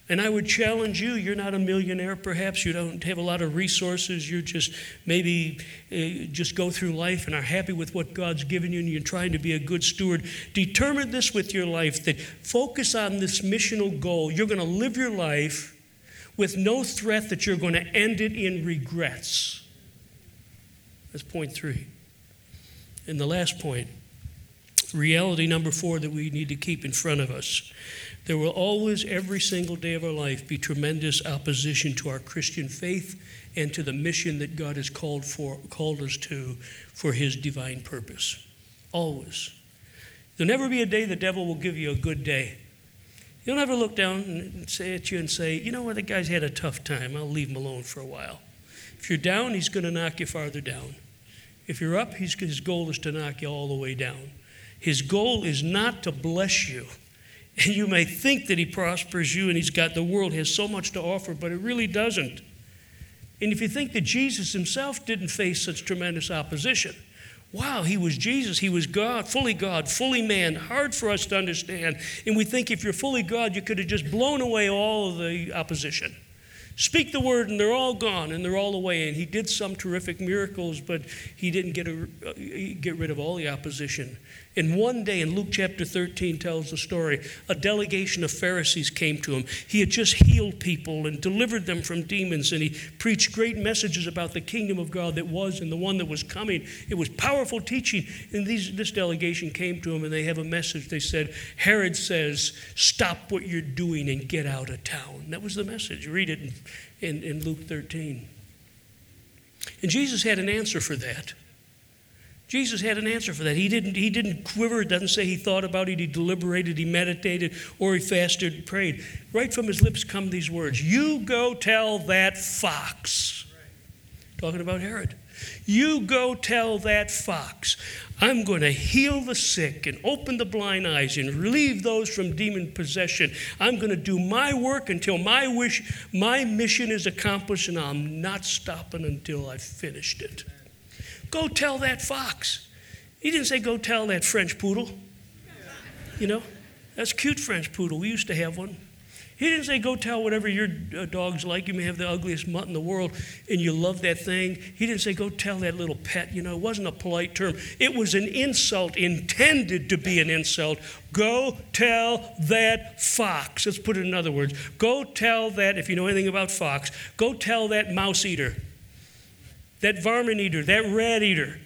And I would challenge you you're not a millionaire, perhaps. You don't have a lot of resources. You just maybe uh, just go through life and are happy with what God's given you and you're trying to be a good steward. Determine this with your life that focus on this missional goal. You're going to live your life with no threat that you're going to end it in regrets. That's point three. And the last point reality number four that we need to keep in front of us. There will always, every single day of our life, be tremendous opposition to our Christian faith and to the mission that God has called, for, called us to for His divine purpose. Always. There'll never be a day the devil will give you a good day. He'll never look down and say at you and say, you know what, the guy's had a tough time. I'll leave him alone for a while. If you're down, he's going to knock you farther down. If you're up, his goal is to knock you all the way down. His goal is not to bless you. And you may think that he prospers you and he's got the world has so much to offer, but it really doesn't. And if you think that Jesus himself didn't face such tremendous opposition, wow, he was Jesus, he was God, fully God, fully man, hard for us to understand. And we think if you're fully God, you could have just blown away all of the opposition. Speak the word, and they're all gone, and they're all away. And he did some terrific miracles, but he didn't get, a, uh, get rid of all the opposition. And one day in Luke chapter 13 tells the story, a delegation of Pharisees came to him. He had just healed people and delivered them from demons, and he preached great messages about the kingdom of God that was and the one that was coming. It was powerful teaching. And these, this delegation came to him, and they have a message. They said, Herod says, Stop what you're doing and get out of town. That was the message. Read it in, in, in Luke 13. And Jesus had an answer for that. Jesus had an answer for that. He didn't, he didn't quiver. It doesn't say he thought about it, he deliberated, he meditated, or he fasted and prayed. Right from his lips come these words You go tell that fox. Talking about Herod. You go tell that fox, I'm going to heal the sick and open the blind eyes and relieve those from demon possession. I'm going to do my work until my wish, my mission is accomplished, and I'm not stopping until I've finished it. Go tell that fox. He didn't say, go tell that French poodle. You know, that's cute French poodle. We used to have one. He didn't say, go tell whatever your uh, dog's like. You may have the ugliest mutt in the world and you love that thing. He didn't say, go tell that little pet. You know, it wasn't a polite term. It was an insult intended to be an insult. Go tell that fox. Let's put it in other words. Go tell that, if you know anything about fox, go tell that mouse eater that varmint eater, that rat eater,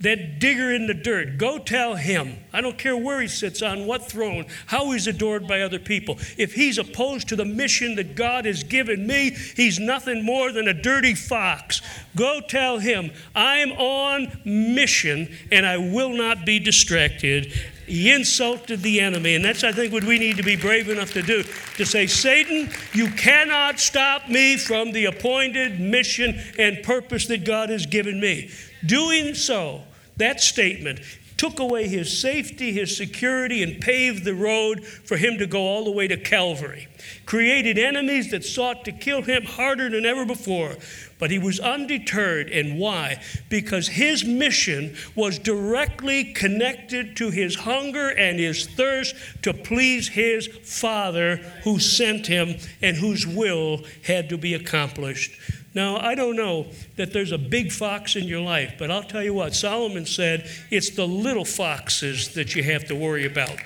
that digger in the dirt. Go tell him. I don't care where he sits, on what throne, how he's adored by other people. If he's opposed to the mission that God has given me, he's nothing more than a dirty fox. Go tell him, I'm on mission and I will not be distracted. He insulted the enemy. And that's, I think, what we need to be brave enough to do to say, Satan, you cannot stop me from the appointed mission and purpose that God has given me. Doing so, that statement took away his safety, his security, and paved the road for him to go all the way to Calvary. Created enemies that sought to kill him harder than ever before. But he was undeterred. And why? Because his mission was directly connected to his hunger and his thirst to please his Father who sent him and whose will had to be accomplished. Now, I don't know that there's a big fox in your life, but I'll tell you what, Solomon said it's the little foxes that you have to worry about.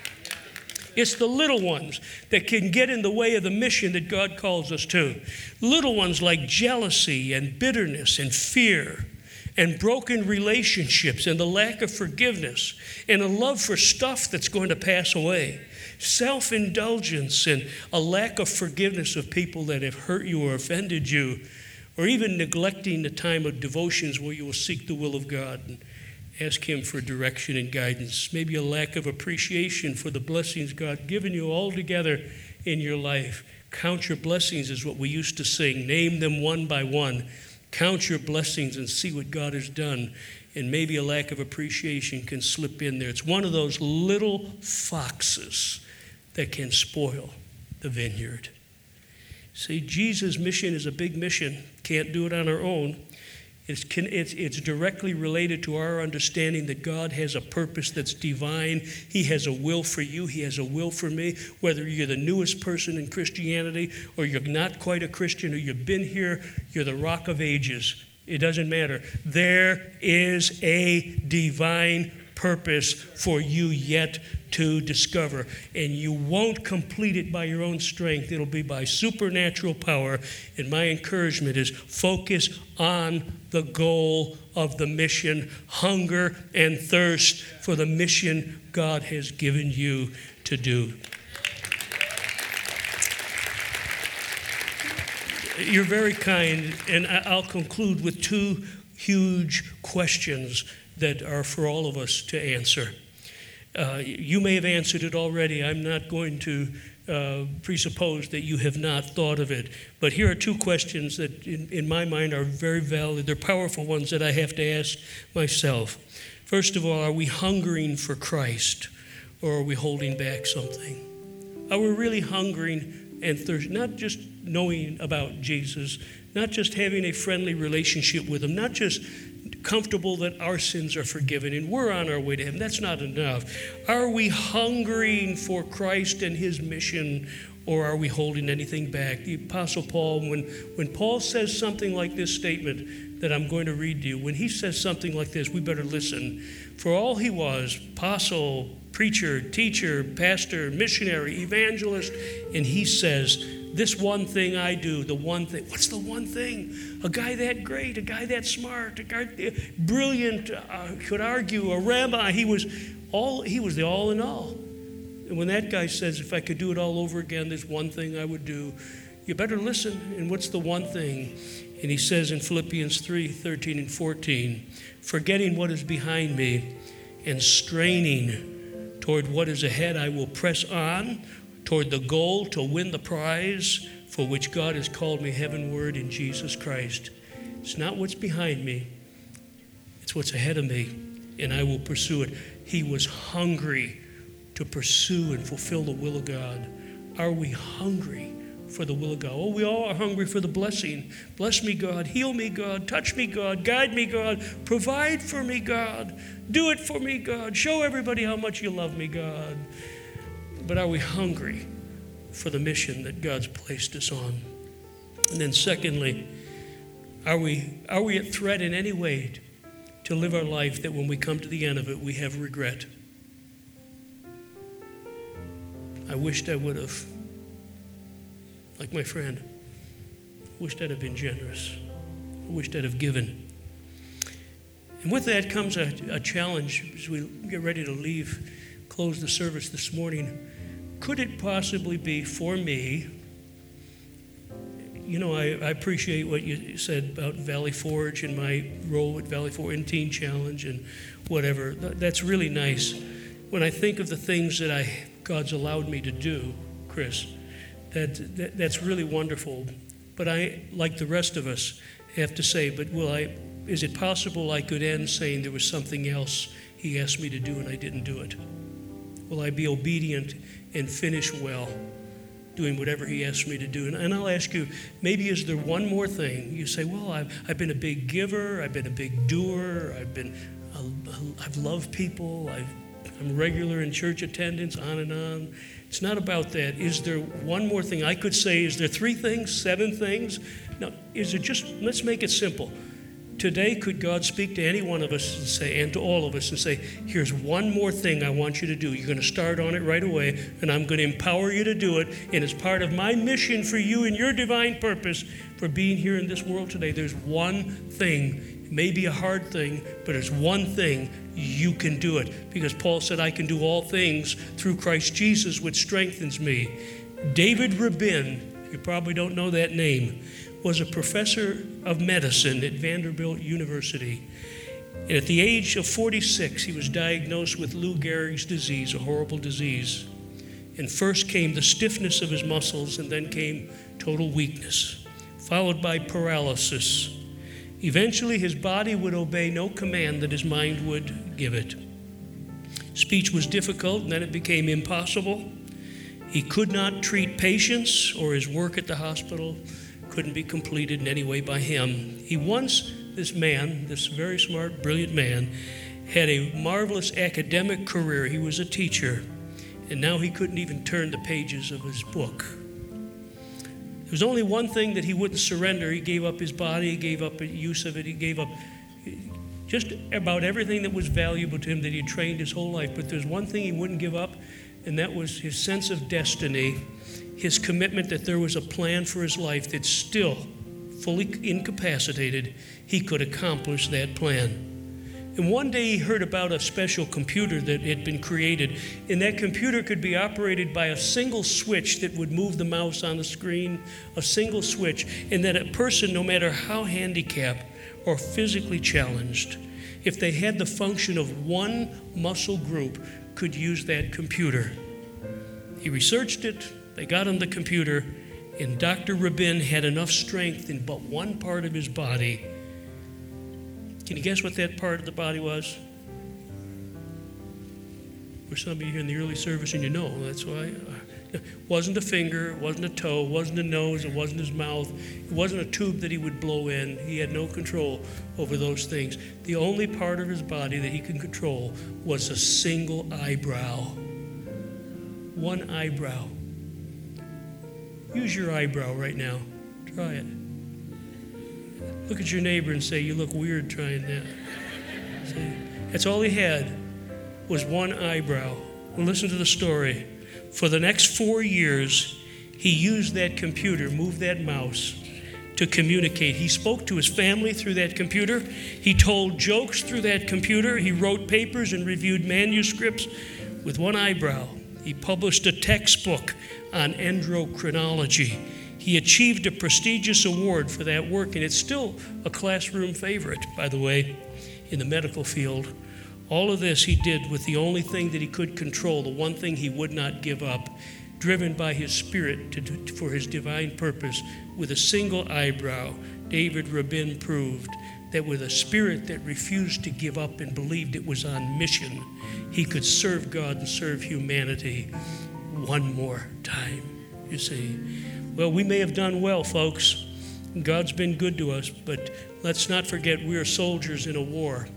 It's the little ones that can get in the way of the mission that God calls us to. Little ones like jealousy and bitterness and fear and broken relationships and the lack of forgiveness and a love for stuff that's going to pass away. Self indulgence and a lack of forgiveness of people that have hurt you or offended you, or even neglecting the time of devotions where you will seek the will of God. And, Ask Him for direction and guidance, maybe a lack of appreciation for the blessings God given you all together in your life. Count your blessings is what we used to sing. Name them one by one. Count your blessings and see what God has done. And maybe a lack of appreciation can slip in there. It's one of those little foxes that can spoil the vineyard. See, Jesus' mission is a big mission. Can't do it on our own. It's, it's, it's directly related to our understanding that God has a purpose that's divine. He has a will for you, He has a will for me. Whether you're the newest person in Christianity or you're not quite a Christian or you've been here, you're the rock of ages. It doesn't matter. There is a divine purpose for you yet to discover. And you won't complete it by your own strength, it'll be by supernatural power. And my encouragement is focus on the goal of the mission, hunger and thirst for the mission God has given you to do. You're very kind, and I'll conclude with two huge questions that are for all of us to answer. Uh, you may have answered it already. I'm not going to uh, presuppose that you have not thought of it. But here are two questions that, in, in my mind, are very valid. They're powerful ones that I have to ask myself. First of all, are we hungering for Christ or are we holding back something? Are we really hungering and thirsting, not just knowing about Jesus, not just having a friendly relationship with Him, not just comfortable that our sins are forgiven and we're on our way to Him. That's not enough. Are we hungering for Christ and His mission, or are we holding anything back? The Apostle Paul, when, when Paul says something like this statement that I'm going to read to you, when he says something like this, we better listen. For all he was, apostle, preacher, teacher, pastor, missionary, evangelist, and he says, this one thing I do, the one thing. What's the one thing? A guy that great, a guy that smart, a guy brilliant, uh, could argue, a rabbi. He was all. He was the all in all. And when that guy says, "If I could do it all over again, there's one thing I would do," you better listen. And what's the one thing? And he says in Philippians 3 13 and 14, forgetting what is behind me and straining toward what is ahead, I will press on toward the goal to win the prize for which God has called me heavenward in Jesus Christ. It's not what's behind me, it's what's ahead of me, and I will pursue it. He was hungry to pursue and fulfill the will of God. Are we hungry for the will of God? Oh, we all are hungry for the blessing. Bless me, God. Heal me, God. Touch me, God. Guide me, God. Provide for me, God. Do it for me, God. Show everybody how much you love me, God but are we hungry for the mission that God's placed us on? And then, secondly, are we, are we at threat in any way to live our life that when we come to the end of it, we have regret? I wished I would have, like my friend, wished I'd have been generous. I wished I'd have given. And with that comes a, a challenge as we get ready to leave, close the service this morning could it possibly be for me? You know, I, I, appreciate what you said about Valley Forge and my role at Valley Forge and Teen Challenge and whatever. That's really nice. When I think of the things that I God's allowed me to do, Chris, that, that that's really wonderful. But I, like the rest of us, have to say, but will I? Is it possible I could end saying there was something else He asked me to do and I didn't do it? Will I be obedient and finish well doing whatever he asks me to do. And, and, I'll ask you, maybe is there one more thing? You say, well, I've, I've been a big giver, I've been a big doer, I've been, I've loved people, I've, I'm regular in church attendance, on and on. It's not about that. Is there one more thing I could say? Is there three things, seven things? No, is it just, let's make it simple. Today, could God speak to any one of us and say, and to all of us, and say, here's one more thing I want you to do. You're going to start on it right away, and I'm going to empower you to do it. And it's part of my mission for you and your divine purpose for being here in this world today. There's one thing, it may be a hard thing, but it's one thing you can do it. Because Paul said, I can do all things through Christ Jesus, which strengthens me. David Rabin, you probably don't know that name was a professor of medicine at Vanderbilt University. And at the age of 46, he was diagnosed with Lou Gehrig's disease, a horrible disease. And first came the stiffness of his muscles, and then came total weakness, followed by paralysis. Eventually, his body would obey no command that his mind would give it. Speech was difficult, and then it became impossible. He could not treat patients, or his work at the hospital couldn't be completed in any way by him. He once, this man, this very smart, brilliant man, had a marvelous academic career. He was a teacher, and now he couldn't even turn the pages of his book. There was only one thing that he wouldn't surrender. He gave up his body, he gave up use of it, he gave up just about everything that was valuable to him that he trained his whole life. But there's one thing he wouldn't give up, and that was his sense of destiny, his commitment that there was a plan for his life that still, fully incapacitated, he could accomplish that plan. And one day he heard about a special computer that had been created, and that computer could be operated by a single switch that would move the mouse on the screen, a single switch, and that a person, no matter how handicapped or physically challenged, if they had the function of one muscle group, could use that computer. He researched it, they got on the computer, and Dr. Rabin had enough strength in but one part of his body. Can you guess what that part of the body was? For some of you here in the early service, and you know, that's why. Uh, It wasn't a finger, it wasn't a toe, it wasn't a nose, it wasn't his mouth, it wasn't a tube that he would blow in. He had no control over those things. The only part of his body that he could control was a single eyebrow. One eyebrow. Use your eyebrow right now. Try it. Look at your neighbor and say, You look weird trying that. See? That's all he had was one eyebrow. Well, listen to the story. For the next four years, he used that computer, moved that mouse to communicate. He spoke to his family through that computer. He told jokes through that computer. He wrote papers and reviewed manuscripts with one eyebrow. He published a textbook on endocrinology. He achieved a prestigious award for that work, and it's still a classroom favorite, by the way, in the medical field. All of this he did with the only thing that he could control, the one thing he would not give up, driven by his spirit to, for his divine purpose. With a single eyebrow, David Rabin proved that with a spirit that refused to give up and believed it was on mission, he could serve God and serve humanity one more time. You see. Well, we may have done well, folks. God's been good to us, but let's not forget we are soldiers in a war.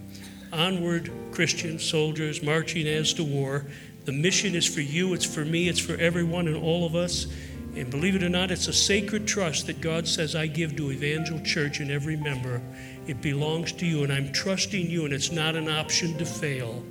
Onward, Christian soldiers marching as to war. The mission is for you, it's for me, it's for everyone and all of us. And believe it or not, it's a sacred trust that God says I give to Evangel Church and every member. It belongs to you, and I'm trusting you, and it's not an option to fail.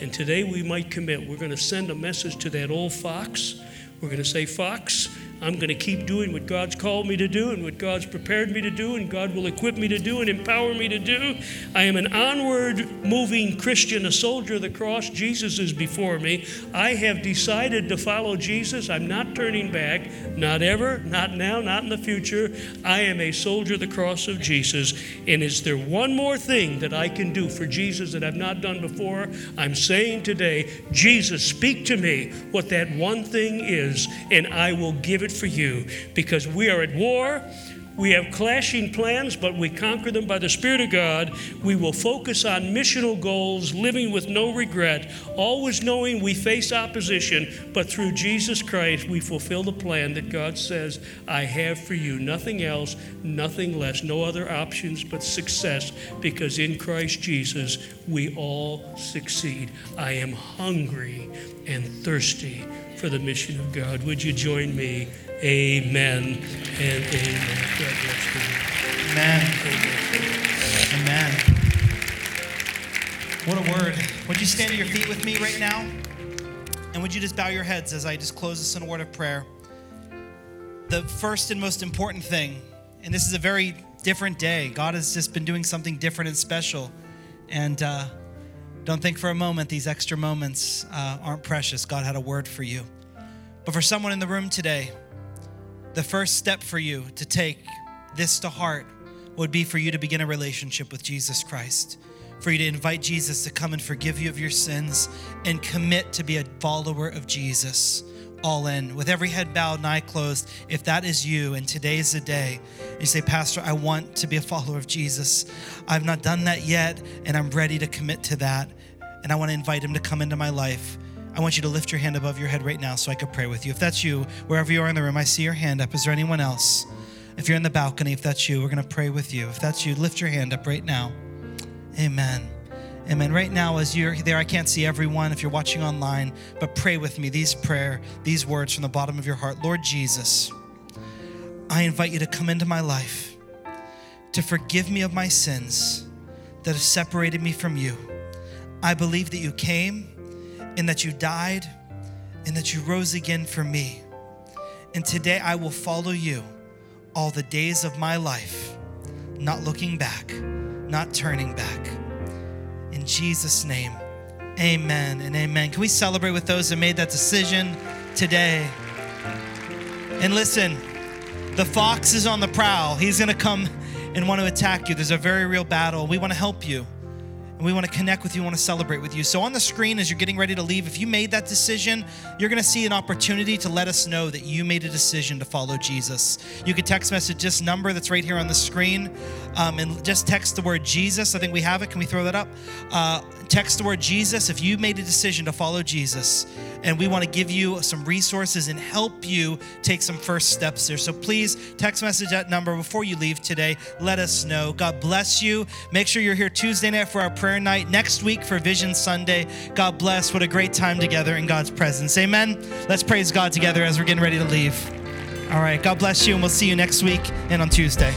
And today we might commit. We're going to send a message to that old fox. We're going to say, Fox, I'm going to keep doing what God's called me to do and what God's prepared me to do and God will equip me to do and empower me to do. I am an onward moving Christian, a soldier of the cross. Jesus is before me. I have decided to follow Jesus. I'm not turning back, not ever, not now, not in the future. I am a soldier of the cross of Jesus. And is there one more thing that I can do for Jesus that I've not done before? I'm saying today, Jesus, speak to me what that one thing is, and I will give it for you because we are at war. We have clashing plans, but we conquer them by the Spirit of God. We will focus on missional goals, living with no regret, always knowing we face opposition, but through Jesus Christ, we fulfill the plan that God says, I have for you. Nothing else, nothing less, no other options but success, because in Christ Jesus, we all succeed. I am hungry and thirsty for the mission of God. Would you join me? Amen and amen. Amen. Amen. What a word. Would you stand to your feet with me right now? And would you just bow your heads as I just close this in a word of prayer? The first and most important thing, and this is a very different day. God has just been doing something different and special. And uh, don't think for a moment these extra moments uh, aren't precious. God had a word for you. But for someone in the room today, the first step for you to take this to heart would be for you to begin a relationship with Jesus Christ. for you to invite Jesus to come and forgive you of your sins and commit to be a follower of Jesus. All in, with every head bowed and eye closed. If that is you, and today's the day, you say, Pastor, I want to be a follower of Jesus. I've not done that yet, and I'm ready to commit to that. And I want to invite him to come into my life. I want you to lift your hand above your head right now so I could pray with you. If that's you, wherever you are in the room, I see your hand up. Is there anyone else? If you're in the balcony, if that's you, we're going to pray with you. If that's you, lift your hand up right now. Amen. Amen. Right now, as you're there, I can't see everyone if you're watching online, but pray with me these prayer, these words from the bottom of your heart. Lord Jesus, I invite you to come into my life, to forgive me of my sins that have separated me from you. I believe that you came and that you died and that you rose again for me. And today I will follow you all the days of my life, not looking back, not turning back. In Jesus' name, amen and amen. Can we celebrate with those that made that decision today? And listen, the fox is on the prowl. He's going to come and want to attack you. There's a very real battle. We want to help you and we want to connect with you, want to celebrate with you. So, on the screen, as you're getting ready to leave, if you made that decision, you're going to see an opportunity to let us know that you made a decision to follow Jesus. You can text message this number that's right here on the screen um, and just text the word Jesus. I think we have it. Can we throw that up? Uh, text the word Jesus if you made a decision to follow Jesus. And we want to give you some resources and help you take some first steps there. So please text message that number before you leave today. Let us know. God bless you. Make sure you're here Tuesday night for our prayer night, next week for Vision Sunday. God bless. What a great time together in God's presence. Amen. Let's praise God together as we're getting ready to leave. All right. God bless you, and we'll see you next week and on Tuesday.